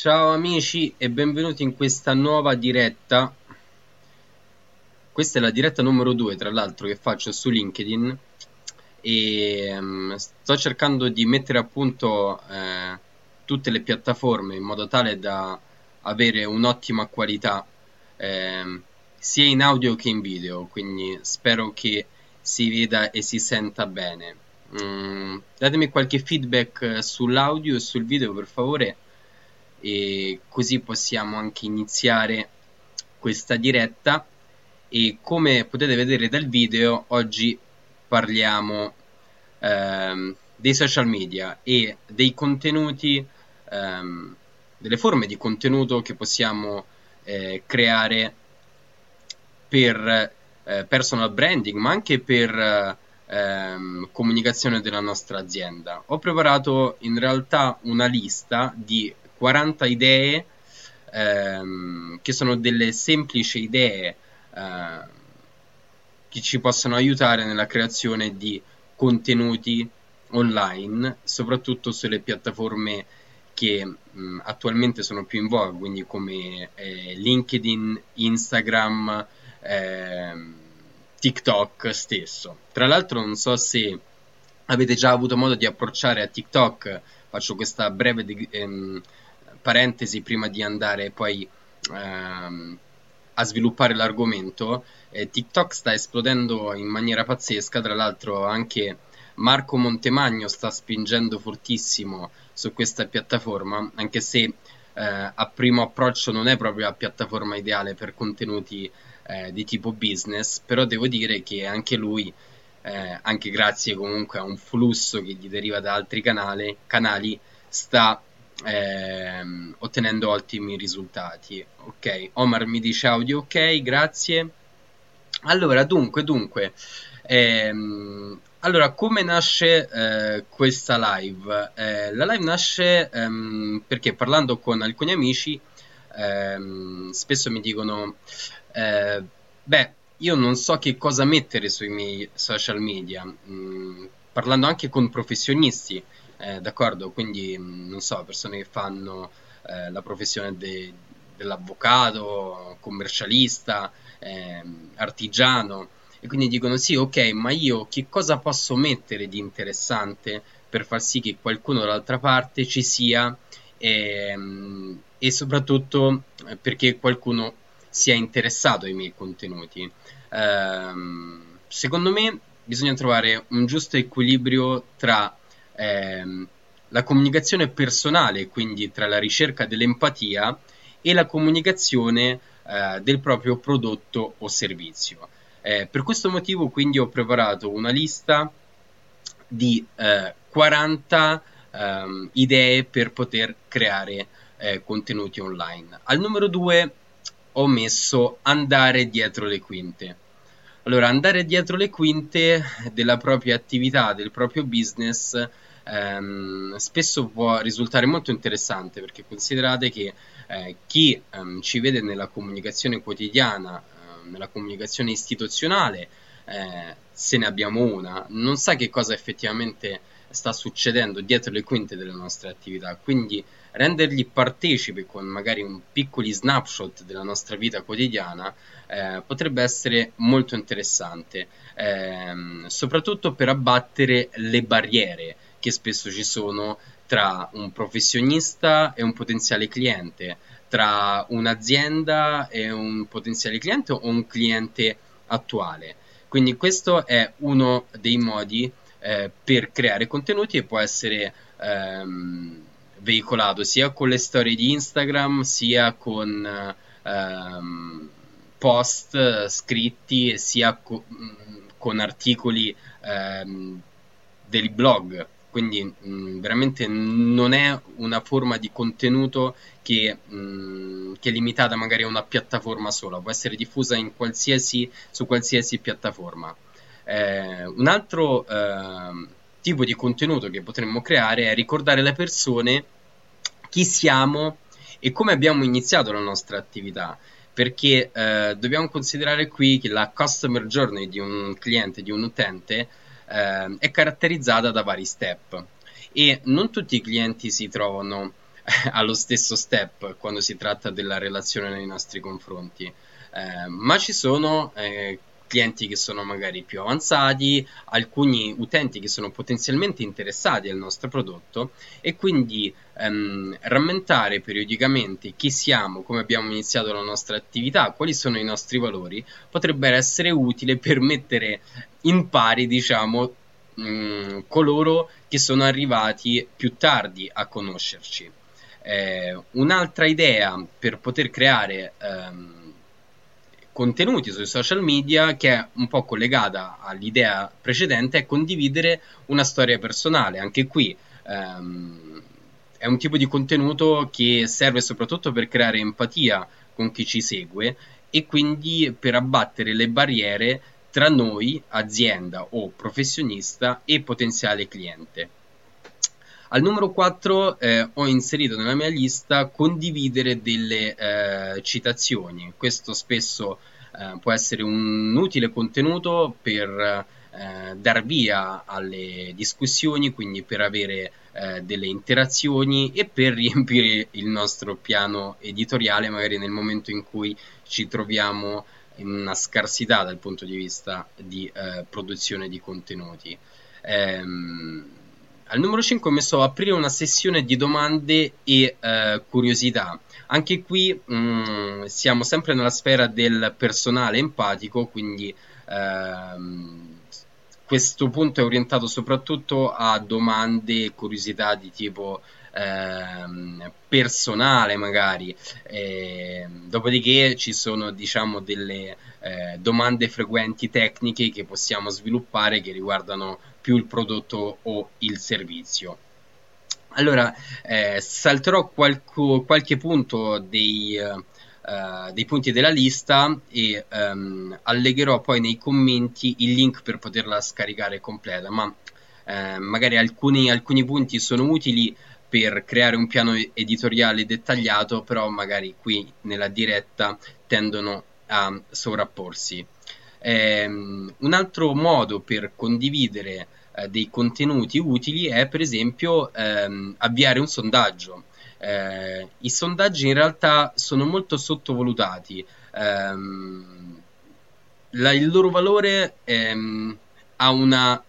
Ciao amici e benvenuti in questa nuova diretta. Questa è la diretta numero 2, tra l'altro, che faccio su LinkedIn e um, sto cercando di mettere a punto eh, tutte le piattaforme in modo tale da avere un'ottima qualità eh, sia in audio che in video, quindi spero che si veda e si senta bene. Mm, datemi qualche feedback sull'audio e sul video per favore e così possiamo anche iniziare questa diretta. E come potete vedere dal video oggi parliamo ehm, dei social media e dei contenuti ehm, delle forme di contenuto che possiamo eh, creare per eh, personal branding ma anche per ehm, comunicazione della nostra azienda. Ho preparato in realtà una lista di 40 idee ehm, che sono delle semplici idee eh, che ci possono aiutare nella creazione di contenuti online, soprattutto sulle piattaforme che mh, attualmente sono più in voga, quindi come eh, LinkedIn, Instagram, eh, TikTok stesso. Tra l'altro non so se avete già avuto modo di approcciare a TikTok, faccio questa breve di, ehm, parentesi prima di andare poi ehm, a sviluppare l'argomento, eh, TikTok sta esplodendo in maniera pazzesca, tra l'altro anche Marco Montemagno sta spingendo fortissimo su questa piattaforma, anche se eh, a primo approccio non è proprio la piattaforma ideale per contenuti eh, di tipo business, però devo dire che anche lui, eh, anche grazie comunque a un flusso che gli deriva da altri canali, canali sta ehm, ottenendo ottimi risultati. Ok, Omar mi dice audio ok, grazie. Allora, dunque, dunque, ehm, allora, come nasce eh, questa live? Eh, la live nasce ehm, perché parlando con alcuni amici ehm, spesso mi dicono, eh, beh, io non so che cosa mettere sui miei social media, mm, parlando anche con professionisti eh, d'accordo? Quindi, mm, non so, persone che fanno eh, la professione de- dell'avvocato, commercialista, eh, artigiano, e quindi dicono sì, ok, ma io che cosa posso mettere di interessante per far sì che qualcuno dall'altra parte ci sia e, ehm, e soprattutto eh, perché qualcuno sia interessato ai miei contenuti. Ehm, secondo me bisogna trovare un giusto equilibrio tra ehm, la comunicazione personale, quindi tra la ricerca dell'empatia e la comunicazione eh, del proprio prodotto o servizio. Eh, per questo motivo quindi ho preparato una lista di eh, 40 ehm, idee per poter creare eh, contenuti online. Al numero 2 ho messo andare dietro le quinte. Allora, andare dietro le quinte della propria attività, del proprio business, ehm, spesso può risultare molto interessante perché considerate che eh, chi ehm, ci vede nella comunicazione quotidiana, eh, nella comunicazione istituzionale, eh, se ne abbiamo una, non sa che cosa effettivamente sta succedendo dietro le quinte delle nostre attività, quindi rendergli partecipi con magari un piccoli snapshot della nostra vita quotidiana eh, potrebbe essere molto interessante, ehm, soprattutto per abbattere le barriere che spesso ci sono tra un professionista e un potenziale cliente, tra un'azienda e un potenziale cliente o un cliente attuale. Quindi questo è uno dei modi eh, per creare contenuti e può essere ehm, veicolato sia con le storie di Instagram sia con ehm, post scritti sia co- con articoli ehm, dei blog quindi mh, mm, veramente non è una forma di contenuto che, mh, mm, che, è limitata magari a una piattaforma sola, può essere diffusa qualsiasi, su qualsiasi piattaforma. Eh, un altro eh, tipo di contenuto che potremmo creare è ricordare alle persone chi siamo e come abbiamo iniziato la nostra attività perché eh, dobbiamo considerare qui che la customer journey di un cliente, di un utente, eh, è caratterizzata da vari step. E non tutti i clienti si trovano allo stesso step quando si tratta della relazione nei nostri confronti, eh, ma ci sono eh, clienti che sono magari più avanzati, alcuni utenti che sono potenzialmente interessati al nostro prodotto e quindi ehm, rammentare periodicamente chi siamo, come abbiamo iniziato la nostra attività, quali sono i nostri valori, potrebbe essere utile per mettere in pari, diciamo, mh, mm, coloro che sono arrivati più tardi a conoscerci. Eh, un'altra idea per poter creare ehm, contenuti sui social media che è un po' collegata all'idea precedente è condividere una storia personale. Anche qui ehm, è un tipo di contenuto che serve soprattutto per creare empatia con chi ci segue e quindi per abbattere le barriere tra noi, azienda o professionista e potenziale cliente. Al numero 4 eh, ho inserito nella mia lista condividere delle eh, citazioni. Questo spesso eh, può essere un utile contenuto per eh, dar via alle discussioni, quindi per avere eh, delle interazioni e per riempire il nostro piano editoriale, magari nel momento in cui ci troviamo in una scarsità dal punto di vista di eh, produzione di contenuti. Ehm, al numero 5 ho messo aprire una sessione di domande e eh, curiosità. Anche qui mh, mm, siamo sempre nella sfera del personale empatico, quindi ehm, questo punto è orientato soprattutto a domande e curiosità di tipo ehm, personale magari. Eh, dopodiché ci sono diciamo delle eh, domande frequenti tecniche che possiamo sviluppare che riguardano più il prodotto o il servizio. Allora, eh, salterò qualco, qualche punto dei, uh, dei, punti della lista e um, allegherò poi nei commenti il link per poterla scaricare completa, ma eh, magari alcuni, alcuni punti sono utili per creare un piano editoriale dettagliato, però magari qui nella diretta tendono a sovrapporsi. Eh, un altro modo per condividere eh, dei contenuti utili è per esempio ehm, avviare un sondaggio. Eh, I sondaggi in realtà sono molto sottovalutati. Ehm, la, il loro valore ehm, ha una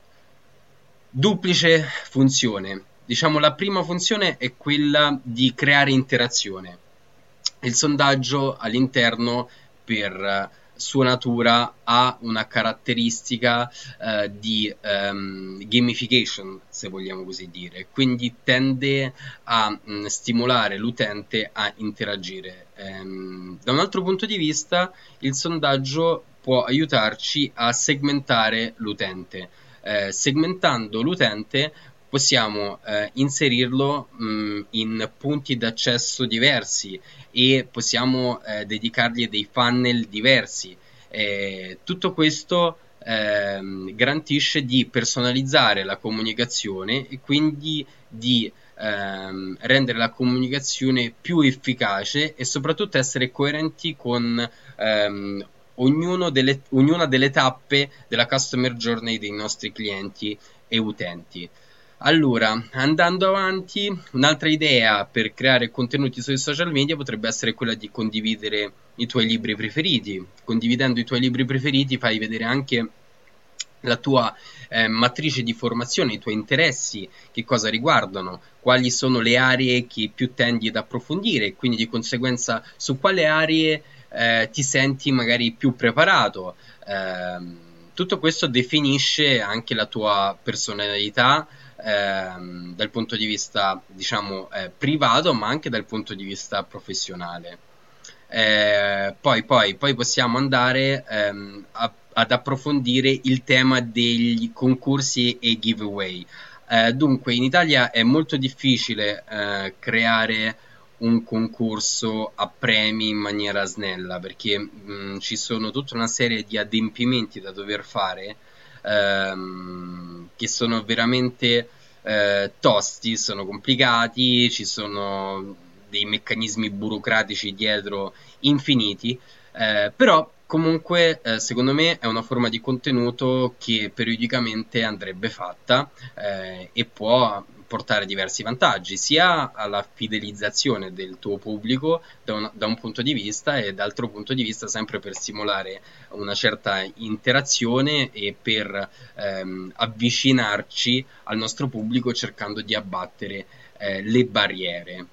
duplice funzione. Diciamo la prima funzione è quella di creare interazione. Il sondaggio all'interno per sua natura ha una caratteristica eh, di um, gamification, se vogliamo così dire, quindi tende a mh, mm, stimolare l'utente a interagire. Ehm, da un altro punto di vista, il sondaggio può aiutarci a segmentare l'utente. Eh, segmentando l'utente possiamo eh, inserirlo mh, mm, in punti d'accesso diversi e possiamo eh, dedicargli dei funnel diversi. Eh, tutto questo ehm, garantisce di personalizzare la comunicazione e quindi di ehm, rendere la comunicazione più efficace e soprattutto essere coerenti con ehm, delle, ognuna delle tappe della customer journey dei nostri clienti e utenti. Allora, andando avanti, un'altra idea per creare contenuti sui social media potrebbe essere quella di condividere i tuoi libri preferiti. Condividendo i tuoi libri preferiti fai vedere anche la tua eh, matrice di formazione, i tuoi interessi, che cosa riguardano, quali sono le aree che più tendi ad approfondire e quindi di conseguenza su quale aree eh, ti senti magari più preparato. Eh, tutto questo definisce anche la tua personalità, ehm, dal punto di vista diciamo eh, privato ma anche dal punto di vista professionale. Eh, poi, poi, poi, possiamo andare ehm, a, ad approfondire il tema degli concorsi e giveaway. Eh, dunque in Italia è molto difficile eh, creare un concorso a premi in maniera snella perché mh, ci sono tutta una serie di adempimenti da dover fare ehm, che sono veramente eh, tosti, sono complicati, ci sono dei meccanismi burocratici dietro infiniti, eh, però comunque eh, secondo me è una forma di contenuto che periodicamente andrebbe fatta eh, e può portare diversi vantaggi, sia alla fidelizzazione del tuo pubblico da un, da un, punto di vista e dall'altro punto di vista sempre per stimolare una certa interazione e per ehm, avvicinarci al nostro pubblico cercando di abbattere eh, le barriere.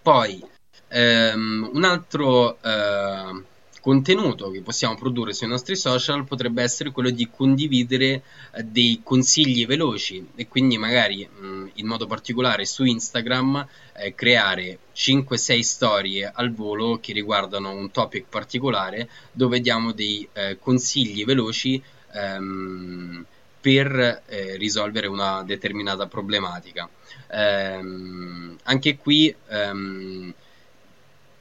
Poi ehm, un altro eh, contenuto che possiamo produrre sui nostri social potrebbe essere quello di condividere eh, dei consigli veloci e quindi magari in modo particolare su Instagram eh, creare 5-6 storie al volo che riguardano un topic particolare dove diamo dei eh, consigli veloci ehm, per risolvere una determinata problematica. Ehm, anche qui ehm,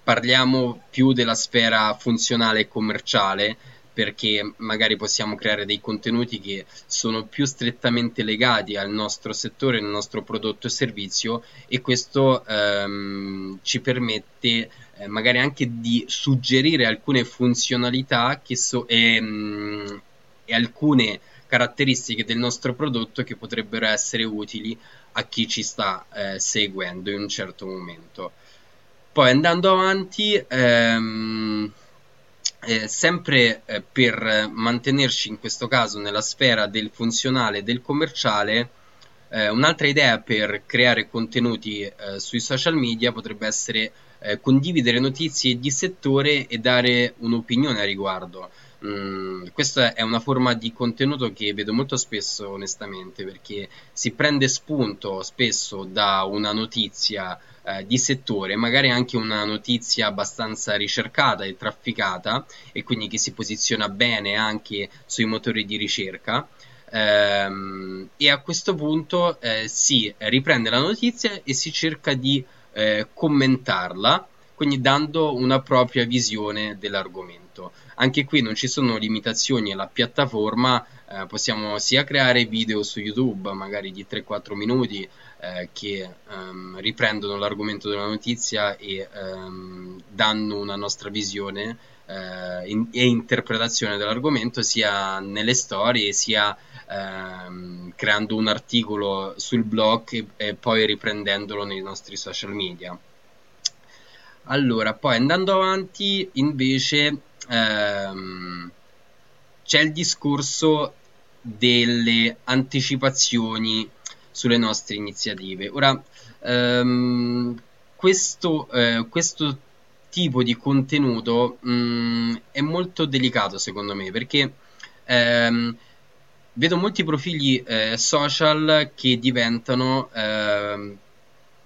parliamo più della sfera funzionale e commerciale perché magari possiamo creare dei contenuti che sono più strettamente legati al nostro settore, al nostro prodotto e servizio e questo ehm, ci permette eh, magari anche di suggerire alcune funzionalità so, e, ehm, e alcune caratteristiche del nostro prodotto che potrebbero essere utili a chi ci sta eh, seguendo in un certo momento. Poi andando avanti, ehm, eh, sempre eh, per mantenerci in questo caso nella sfera del funzionale e del commerciale, eh, un'altra idea per creare contenuti eh, sui social media potrebbe essere eh, condividere notizie di settore e dare un'opinione a riguardo. Mm, questa è una forma di contenuto che vedo molto spesso onestamente perché si prende spunto spesso da una notizia eh, di settore, magari anche una notizia abbastanza ricercata e trafficata e quindi che si posiziona bene anche sui motori di ricerca. Ehm, e a questo punto eh, si riprende la notizia e si cerca di eh, commentarla, quindi dando una propria visione dell'argomento. Anche qui non ci sono limitazioni alla piattaforma, eh, possiamo sia creare video su YouTube, magari di 3-4 minuti, eh, che ehm, riprendono l'argomento della notizia e ehm, danno una nostra visione eh, in, e interpretazione dell'argomento sia nelle storie sia ehm, creando un articolo sul blog e, e poi riprendendolo nei nostri social media. Allora, poi andando avanti, invece, ehm, c'è il discorso delle anticipazioni sulle nostre iniziative. Ora, ehm, questo, eh, questo, tipo di contenuto mh, mm, è molto delicato secondo me perché ehm, vedo molti profili eh, social che diventano eh,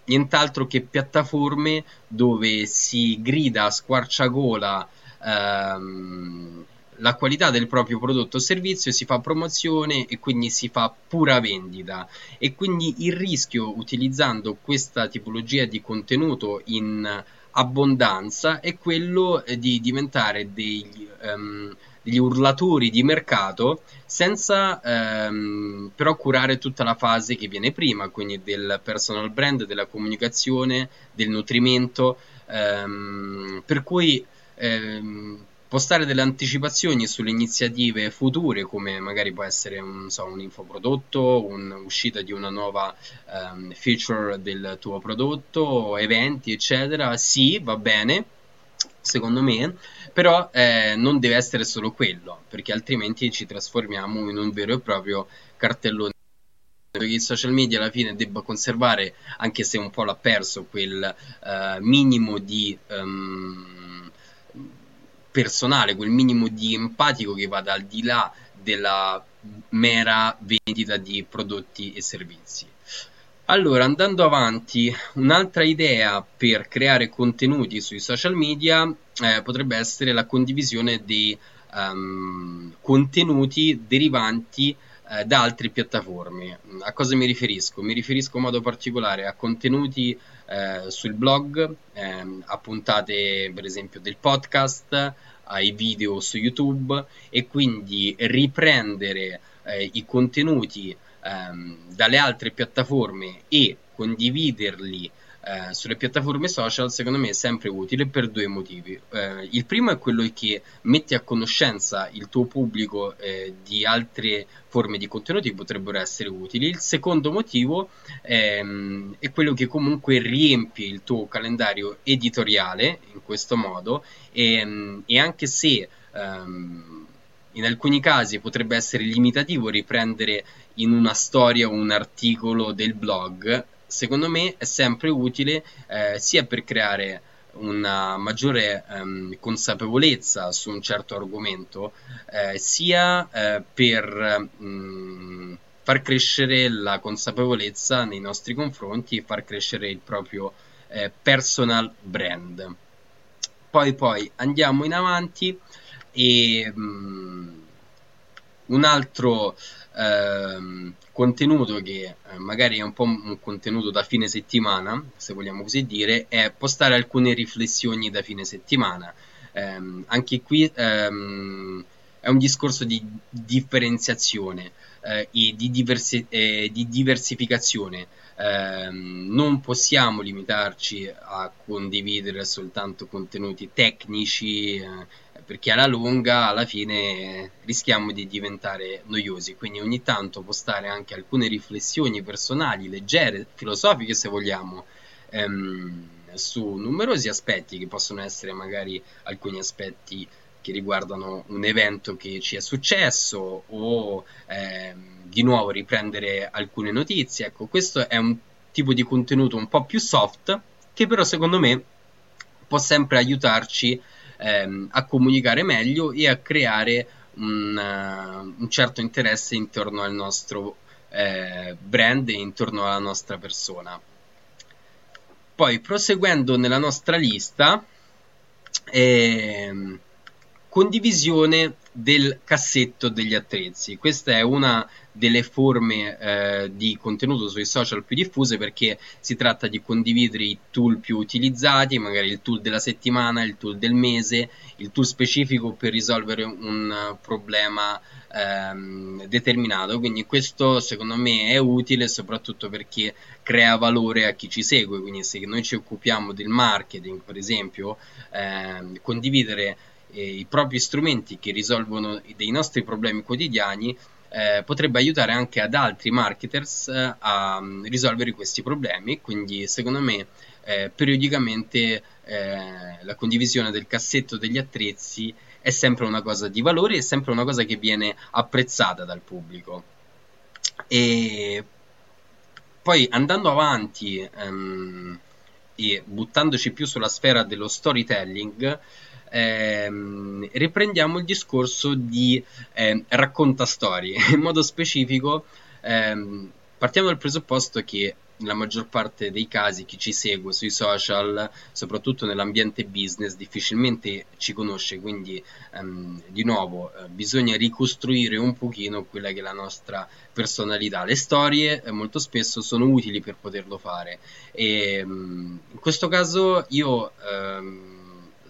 nient'altro che piattaforme dove si grida a squarciagola ehm, la qualità del proprio prodotto o servizio, si fa promozione e quindi si fa pura vendita. E quindi il rischio utilizzando questa tipologia di contenuto in abbondanza è quello di diventare degli, um, degli urlatori di mercato senza um, però curare tutta la fase che viene prima, quindi del personal brand, della comunicazione, del nutrimento, um, per cui postare delle anticipazioni sulle iniziative future, come magari può essere un, so, un infoprodotto, un'uscita di una nuova um, feature del tuo prodotto, eventi, eccetera, sì, va bene, secondo me, però eh, non deve essere solo quello, perché altrimenti ci trasformiamo in un vero e proprio cartellone che i social media alla fine debba conservare, anche se un po' l'ha perso, quel uh, minimo di um, personale, quel minimo di empatico che vada al di là della mera vendita di prodotti e servizi. Allora, andando avanti, un'altra idea per creare contenuti sui social media eh, potrebbe essere la condivisione di um, contenuti derivanti eh, da altre piattaforme. A cosa mi riferisco? Mi riferisco in modo particolare a contenuti eh, sul blog, ehm, a puntate per esempio del podcast, ai video su YouTube e quindi riprendere eh, i contenuti ehm, dalle altre piattaforme e condividerli eh, sulle piattaforme social secondo me è sempre utile per due motivi. Eh, il primo è quello che metti a conoscenza il tuo pubblico eh, di altre forme di contenuti che potrebbero essere utili. Il secondo motivo ehm, è quello che comunque riempie il tuo calendario editoriale in questo modo e, ehm, e anche se ehm, in alcuni casi potrebbe essere limitativo riprendere in una storia un articolo del blog, secondo me è sempre utile eh, sia per creare una maggiore ehm, consapevolezza su un certo argomento, eh, sia eh, per mh, mm, far crescere la consapevolezza nei nostri confronti e far crescere il proprio eh, personal brand. Poi, poi andiamo in avanti e mh, mm, un altro ehm, contenuto che eh, magari è un po' un contenuto da fine settimana, se vogliamo così dire, è postare alcune riflessioni da fine settimana. Eh, anche qui ehm, è un discorso di differenziazione eh, e di, diversi- eh, di diversificazione. Eh, non possiamo limitarci a condividere soltanto contenuti tecnici eh, perché alla lunga alla fine rischiamo di diventare noiosi quindi ogni tanto postare anche alcune riflessioni personali leggere filosofiche se vogliamo ehm, su numerosi aspetti che possono essere magari alcuni aspetti che riguardano un evento che ci è successo o ehm, di nuovo riprendere alcune notizie. Ecco, questo è un tipo di contenuto un po' più soft che però secondo me può sempre aiutarci ehm, a comunicare meglio e a creare un, uh, un certo interesse intorno al nostro eh, brand e intorno alla nostra persona. Poi proseguendo nella nostra lista, ehm, condivisione del cassetto degli attrezzi. Questa è una delle forme eh, di contenuto sui social più diffuse perché si tratta di condividere i tool più utilizzati, magari il tool della settimana, il tool del mese, il tool specifico per risolvere un problema ehm, determinato. Quindi questo secondo me è utile soprattutto perché crea valore a chi ci segue. Quindi se noi ci occupiamo del marketing, per esempio, ehm, condividere eh, i propri strumenti che risolvono dei nostri problemi quotidiani eh, potrebbe aiutare anche ad altri marketers eh, a um, risolvere questi problemi. Quindi, secondo me, eh, periodicamente eh, la condivisione del cassetto degli attrezzi è sempre una cosa di valore, è sempre una cosa che viene apprezzata dal pubblico. E poi andando avanti ehm, e buttandoci più sulla sfera dello storytelling, ehm, riprendiamo il discorso di eh, racconta storie. In modo specifico, ehm, partiamo dal presupposto che nella maggior parte dei casi chi ci segue sui social, soprattutto nell'ambiente business, difficilmente ci conosce, quindi ehm, di nuovo eh, bisogna ricostruire un pochino quella che è la nostra personalità. Le storie eh, molto spesso sono utili per poterlo fare e ehm, in questo caso io ehm,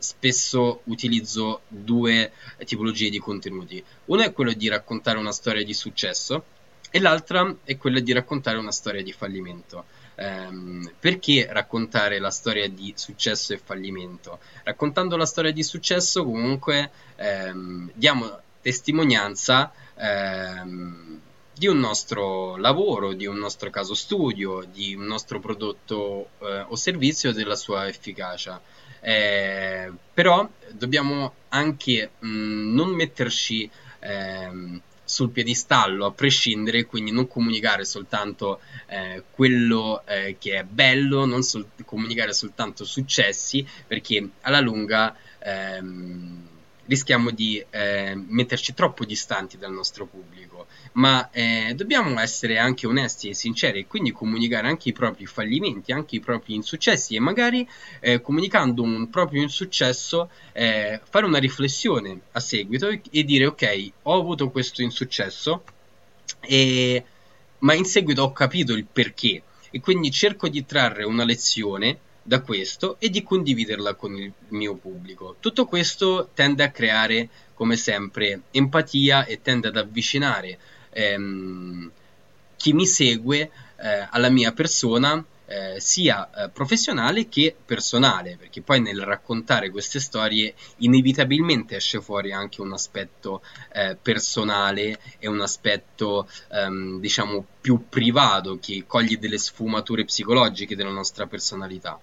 spesso utilizzo due tipologie di contenuti. Uno è quello di raccontare una storia di successo e l'altra è quella di raccontare una storia di fallimento. Um, perché raccontare la storia di successo e fallimento? Raccontando la storia di successo comunque um, diamo testimonianza um, di un nostro lavoro, di un nostro caso studio, di un nostro prodotto eh, o servizio e della sua efficacia. Eh, però dobbiamo anche mh, mm, non metterci eh, sul piedistallo a prescindere, quindi non comunicare soltanto eh, quello eh, che è bello, non sol- comunicare soltanto successi, perché alla lunga ehm, rischiamo di eh, metterci troppo distanti dal nostro pubblico, ma eh, dobbiamo essere anche onesti e sinceri e quindi comunicare anche i propri fallimenti, anche i propri insuccessi e magari eh, comunicando un proprio insuccesso eh, fare una riflessione a seguito e dire ok, ho avuto questo insuccesso, e... ma in seguito ho capito il perché e quindi cerco di trarre una lezione da questo e di condividerla con il mio pubblico. Tutto questo tende a creare, come sempre, empatia e tende ad avvicinare ehm, chi mi segue eh, alla mia persona eh, sia eh, professionale che personale, perché poi nel raccontare queste storie inevitabilmente esce fuori anche un aspetto eh, personale e un aspetto ehm, diciamo più privato che coglie delle sfumature psicologiche della nostra personalità.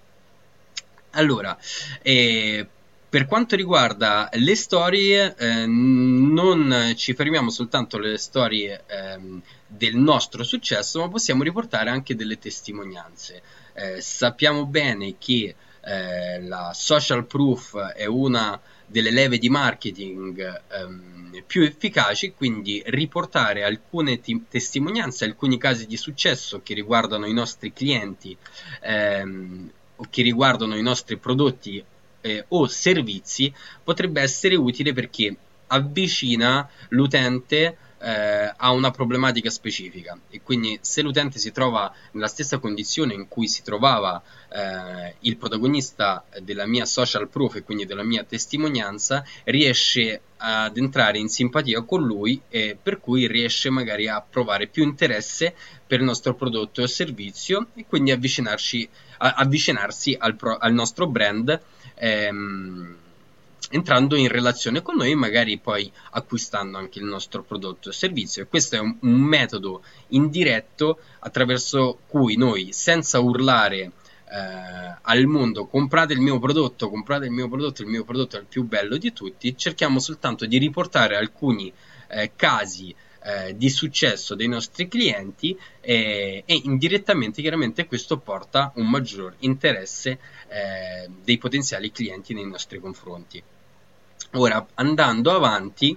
Allora, eh, per quanto riguarda le storie, eh, non ci fermiamo soltanto alle storie eh, del nostro successo, ma possiamo riportare anche delle testimonianze. Eh, sappiamo bene che eh, la social proof è una delle leve di marketing ehm, più efficaci, quindi riportare alcune t- testimonianze, alcuni casi di successo che riguardano i nostri clienti ehm, che riguardano i nostri prodotti eh, o servizi potrebbe essere utile perché avvicina l'utente eh, a una problematica specifica. E quindi se l'utente si trova nella stessa condizione in cui si trovava eh, il protagonista della mia social proof e quindi della mia testimonianza riesce ad entrare in simpatia con lui e per cui riesce magari a provare più interesse per il nostro prodotto o servizio e quindi avvicinarsi, avvicinarsi al, pro, al nostro brand ehm, entrando in relazione con noi e magari poi acquistando anche il nostro prodotto o servizio. E questo è un, un metodo indiretto attraverso cui noi, senza urlare eh, al mondo comprate il mio prodotto, comprate il mio prodotto, il mio prodotto è il più bello di tutti, cerchiamo soltanto di riportare alcuni eh, casi eh, di successo dei nostri clienti eh, e indirettamente chiaramente questo porta un maggior interesse eh, dei potenziali clienti nei nostri confronti. Ora, andando avanti,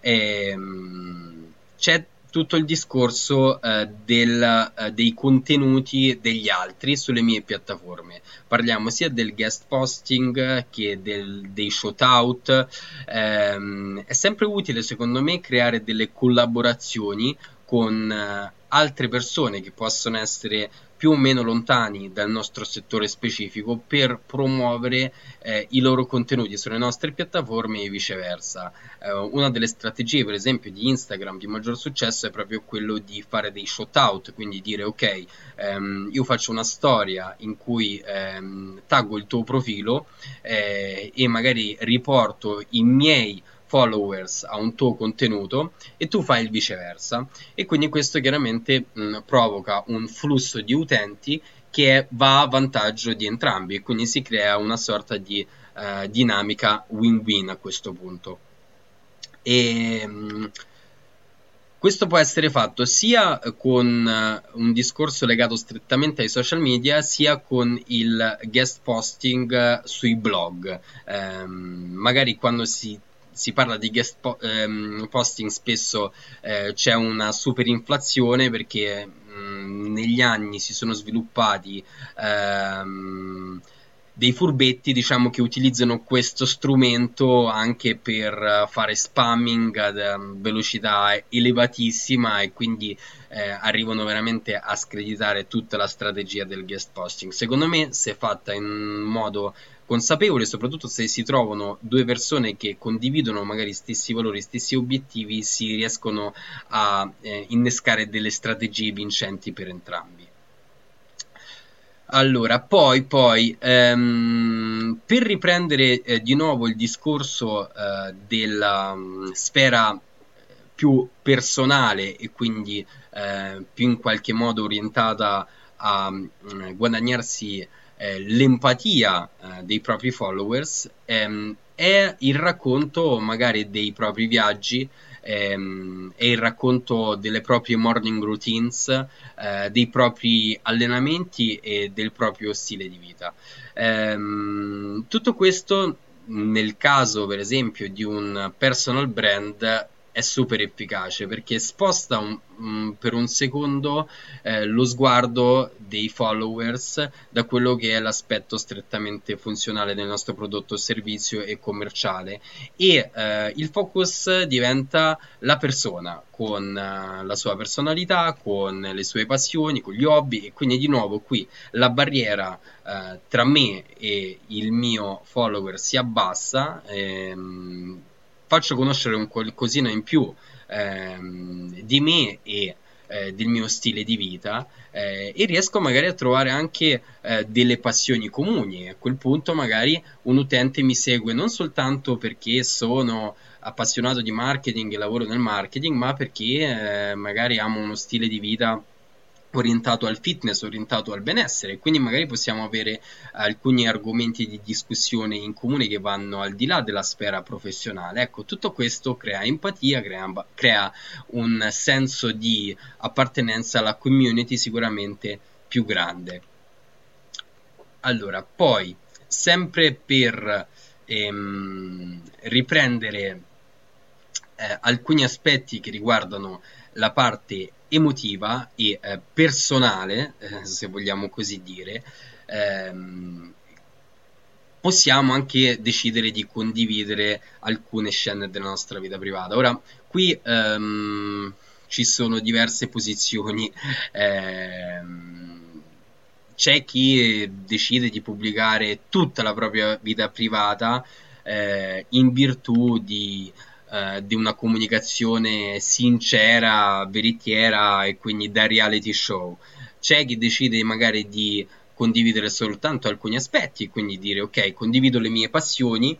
ehm, c'è tutto il discorso eh, del, eh, dei contenuti degli altri sulle mie piattaforme. Parliamo sia del guest posting che del, dei shoutout. Eh, è sempre utile, secondo me, creare delle collaborazioni con eh, altre persone che possono essere più o meno lontani dal nostro settore specifico per promuovere eh, i loro contenuti sulle nostre piattaforme e viceversa. Eh, una delle strategie, per esempio, di Instagram di maggior successo è proprio quello di fare dei shout out, quindi dire ok, ehm, io faccio una storia in cui ehm, taggo il tuo profilo eh, e magari riporto i miei followers a un tuo contenuto e tu fai il viceversa e quindi questo chiaramente mh, provoca un flusso di utenti che va a vantaggio di entrambi e quindi si crea una sorta di uh, dinamica win-win a questo punto. E, mh, questo può essere fatto sia con uh, un discorso legato strettamente ai social media, sia con il guest posting uh, sui blog. Um, magari quando si si parla di guest po- ehm, posting spesso eh, c'è una superinflazione perché mh, negli anni si sono sviluppati ehm, dei furbetti diciamo che utilizzano questo strumento anche per fare spamming ad um, velocità elevatissima e quindi eh, arrivano veramente a screditare tutta la strategia del guest posting. Secondo me se fatta in modo consapevole, soprattutto se si trovano due persone che condividono magari stessi valori, stessi obiettivi, si riescono a eh, innescare delle strategie vincenti per entrambi. Allora, poi, poi ehm, per riprendere eh, di nuovo il discorso eh, della um, sfera più personale e quindi eh, più in qualche modo orientata a um, guadagnarsi eh, l'empatia eh, dei propri followers ehm, è il racconto magari dei propri viaggi ehm, è il racconto delle proprie morning routines eh, dei propri allenamenti e del proprio stile di vita. Ehm, tutto questo nel caso per esempio di un personal brand è super efficace perché sposta un, um, per un secondo eh, lo sguardo dei followers da quello che è l'aspetto strettamente funzionale del nostro prodotto servizio e commerciale. E eh, il focus diventa la persona con uh, la sua personalità, con le sue passioni, con gli hobby e quindi di nuovo qui la barriera uh, tra me e il mio follower si abbassa ehm, faccio conoscere un qualcosina in più ehm, di me e eh, del mio stile di vita eh, e riesco magari a trovare anche eh, delle passioni comuni. A quel punto magari un utente mi segue non soltanto perché sono appassionato di marketing e lavoro nel marketing, ma perché eh, magari amo uno stile di vita orientato al fitness, orientato al benessere, quindi magari possiamo avere alcuni argomenti di discussione in comune che vanno al di là della sfera professionale. Ecco, tutto questo crea empatia, crea, crea un senso di appartenenza alla community sicuramente più grande. Allora, poi, sempre per ehm, riprendere eh, alcuni aspetti che riguardano la parte emotiva e eh, personale, eh, se vogliamo così dire, ehm, possiamo anche decidere di condividere alcune scene della nostra vita privata. Ora, qui ehm, ci sono diverse posizioni. Ehm, c'è chi decide di pubblicare tutta la propria vita privata eh, in virtù di eh, di una comunicazione sincera, veritiera e quindi da reality show. C'è chi decide magari di condividere soltanto alcuni aspetti quindi dire ok, condivido le mie passioni,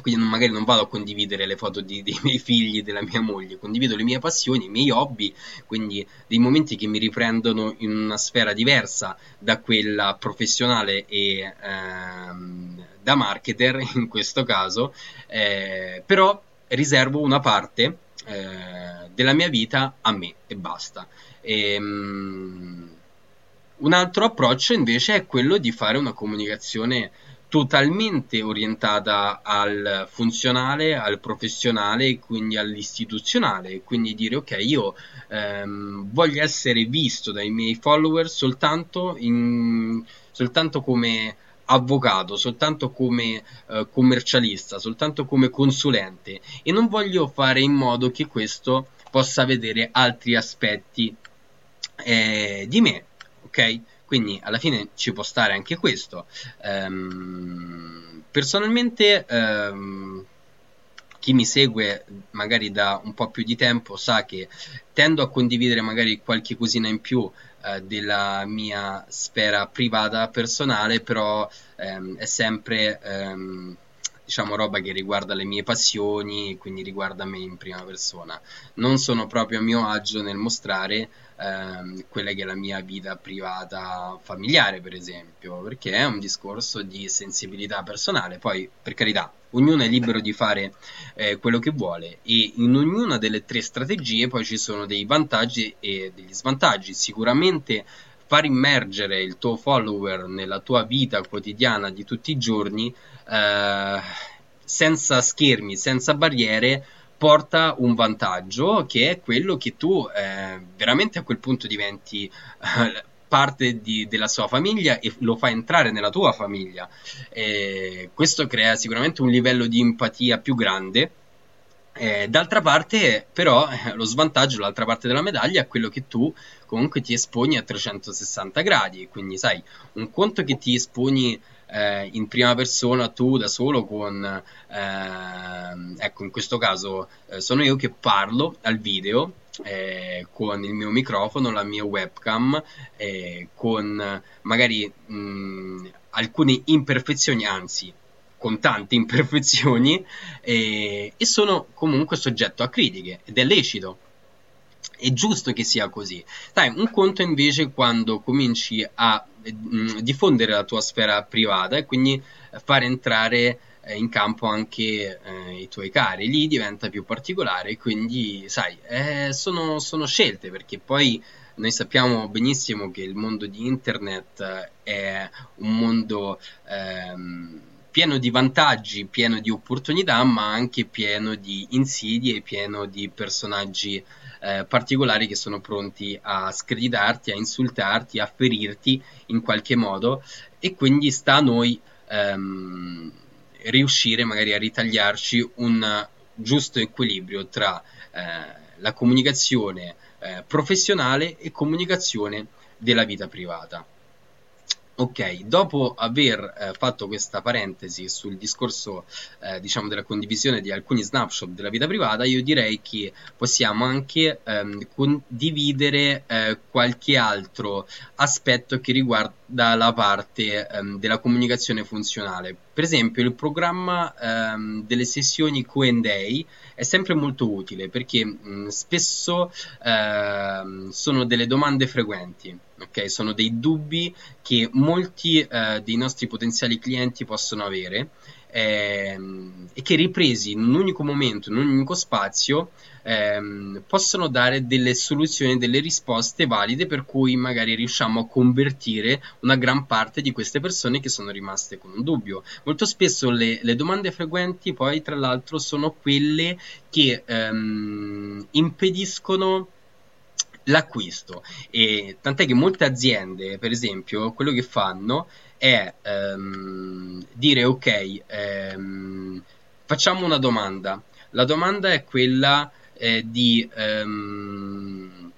quindi magari non vado a condividere le foto di, dei miei figli, della mia moglie, condivido le mie passioni, i miei hobby, quindi dei momenti che mi riprendono in una sfera diversa da quella professionale e ehm, da marketer in questo caso, eh, però riservo una parte eh, della mia vita a me e basta. E, um, un altro approccio invece è quello di fare una comunicazione totalmente orientata al funzionale, al professionale e quindi all'istituzionale, quindi dire ok, io ehm, voglio essere visto dai miei follower soltanto, in, soltanto come avvocato, soltanto come eh, commercialista, soltanto come consulente e non voglio fare in modo che questo possa vedere altri aspetti eh, di me, ok? Quindi alla fine ci può stare anche questo. Ehm, personalmente, ehm, chi mi segue magari da un po' più di tempo sa che tendo a condividere magari qualche cosina in più eh, della mia sfera privata personale, però ehm, è sempre ehm, diciamo roba che riguarda le mie passioni, quindi riguarda me in prima persona. Non sono proprio a mio agio nel mostrare ehm, quella che è la mia vita privata familiare, per esempio, perché è un discorso di sensibilità personale. Poi, per carità, ognuno è libero di fare eh, quello che vuole e in ognuna delle tre strategie poi ci sono dei vantaggi e degli svantaggi. Sicuramente far immergere il tuo follower nella tua vita quotidiana di tutti i giorni eh, senza schermi, senza barriere, porta un vantaggio che è quello che tu eh, veramente a quel punto diventi eh, parte di, della sua famiglia e lo fa entrare nella tua famiglia. E questo crea sicuramente un livello di empatia più grande. Eh, d'altra parte, però, eh, lo svantaggio, l'altra parte della medaglia è quello che tu comunque ti esponi a 360 gradi. Quindi, sai, un conto che ti esponi eh, in prima persona tu da solo con, eh, ecco in questo caso eh, sono io che parlo al video eh, con il mio microfono, la mia webcam, eh, con magari mh, alcune imperfezioni, anzi con tante imperfezioni e, e sono comunque soggetto a critiche ed è lecito è giusto che sia così. Dai, un conto invece quando cominci a diffondere la tua sfera privata e quindi fare entrare eh, in campo anche eh, i tuoi cari, lì diventa più particolare, quindi sai, eh, sono, sono, scelte perché poi noi sappiamo benissimo che il mondo di internet è un mondo ehm, pieno di vantaggi, pieno di opportunità, ma anche pieno di insidie, pieno di personaggi eh, particolari che sono pronti a screditarti, a insultarti, a ferirti in qualche modo e quindi sta a noi ehm, riuscire magari a ritagliarci un giusto equilibrio tra eh, la comunicazione eh, professionale e comunicazione della vita privata. Ok, dopo aver eh, fatto questa parentesi sul discorso eh, diciamo della condivisione di alcuni snapshot della vita privata, io direi che possiamo anche ehm, condividere eh, qualche altro aspetto che riguarda la parte ehm, della comunicazione funzionale. Per esempio, il programma ehm, delle sessioni QA è sempre molto utile perché mh, spesso ehm, sono delle domande frequenti ok? Sono dei dubbi che molti eh, dei nostri potenziali clienti possono avere ehm, e che ripresi in un unico momento, in un unico spazio, ehm, possono dare delle soluzioni, delle risposte valide per cui magari riusciamo a convertire una gran parte di queste persone che sono rimaste con un dubbio. Molto spesso le, le domande frequenti poi tra l'altro sono quelle che ehm, impediscono l'acquisto. E tant'è che molte aziende per esempio quello che fanno è ehm, dire ok ehm, facciamo una domanda. La domanda è quella eh, di ehm,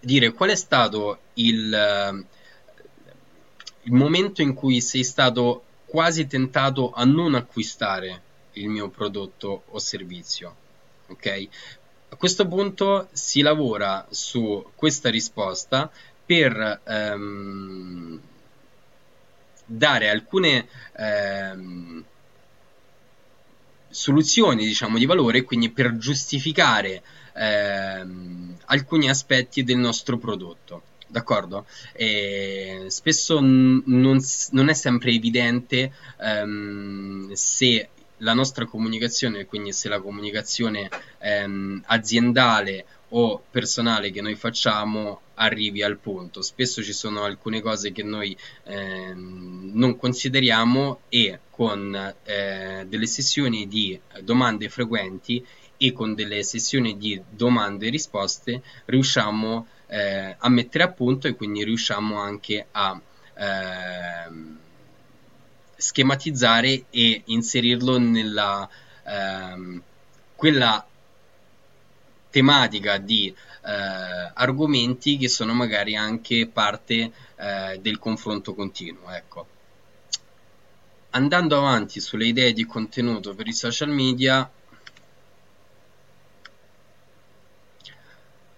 dire qual è stato il, il momento in cui sei stato quasi tentato a non acquistare il mio prodotto o servizio ok a questo punto si lavora su questa risposta per ehm, dare alcune ehm, soluzioni diciamo di valore quindi per giustificare ehm, alcuni aspetti del nostro prodotto d'accordo? E spesso n- non, non, è sempre evidente ehm, se la nostra comunicazione, quindi se la comunicazione ehm, aziendale o personale che noi facciamo arrivi al punto. Spesso ci sono alcune cose che noi ehm, non consideriamo e con eh, delle sessioni di domande frequenti e con delle sessioni di domande e risposte riusciamo eh, a mettere a punto e quindi riusciamo anche a ehm, schematizzare e inserirlo nella ehm, quella tematica di eh, argomenti che sono magari anche parte eh, del confronto continuo. Ecco. Andando avanti sulle idee di contenuto per i social media,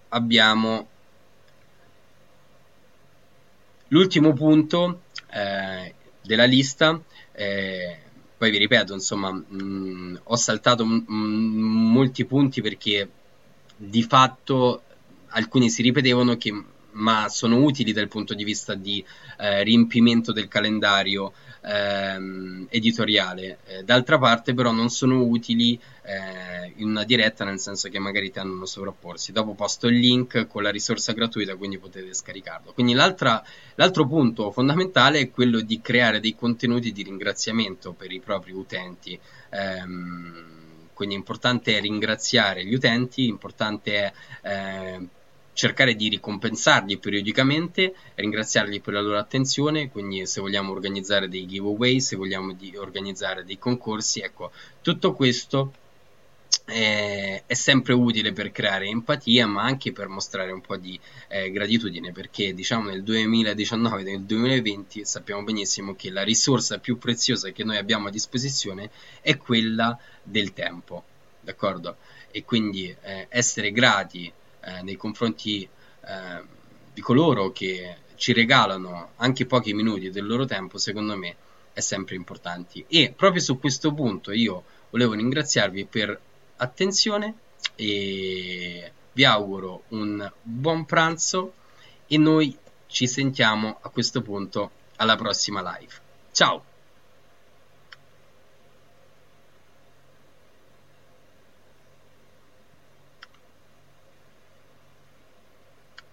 abbiamo l'ultimo punto eh, della lista eh, poi vi ripeto, insomma, mh, ho saltato m- m- molti punti perché di fatto alcuni si ripetevano che ma sono utili dal punto di vista di eh, riempimento del calendario ehm, editoriale. Eh, d'altra parte, però, non sono utili eh, in una diretta, nel senso che magari tendono a sovrapporsi. Dopo posto il link con la risorsa gratuita, quindi potete scaricarlo. Quindi l'altro punto fondamentale è quello di creare dei contenuti di ringraziamento per i propri utenti. Ehm, quindi importante è ringraziare gli utenti, importante è eh, cercare di ricompensarli periodicamente, ringraziarli per la loro attenzione, quindi se vogliamo organizzare dei giveaway, se vogliamo organizzare dei concorsi, ecco, tutto questo è, è, sempre utile per creare empatia, ma anche per mostrare un po' di eh, gratitudine, perché diciamo nel 2019 nel 2020 sappiamo benissimo che la risorsa più preziosa che noi abbiamo a disposizione è quella del tempo, d'accordo? E quindi eh, essere grati eh, nei confronti eh, di coloro che ci regalano anche pochi minuti del loro tempo, secondo me è sempre importante. E proprio su questo punto io volevo ringraziarvi per attenzione e vi auguro un buon pranzo e noi ci sentiamo a questo punto alla prossima live. Ciao!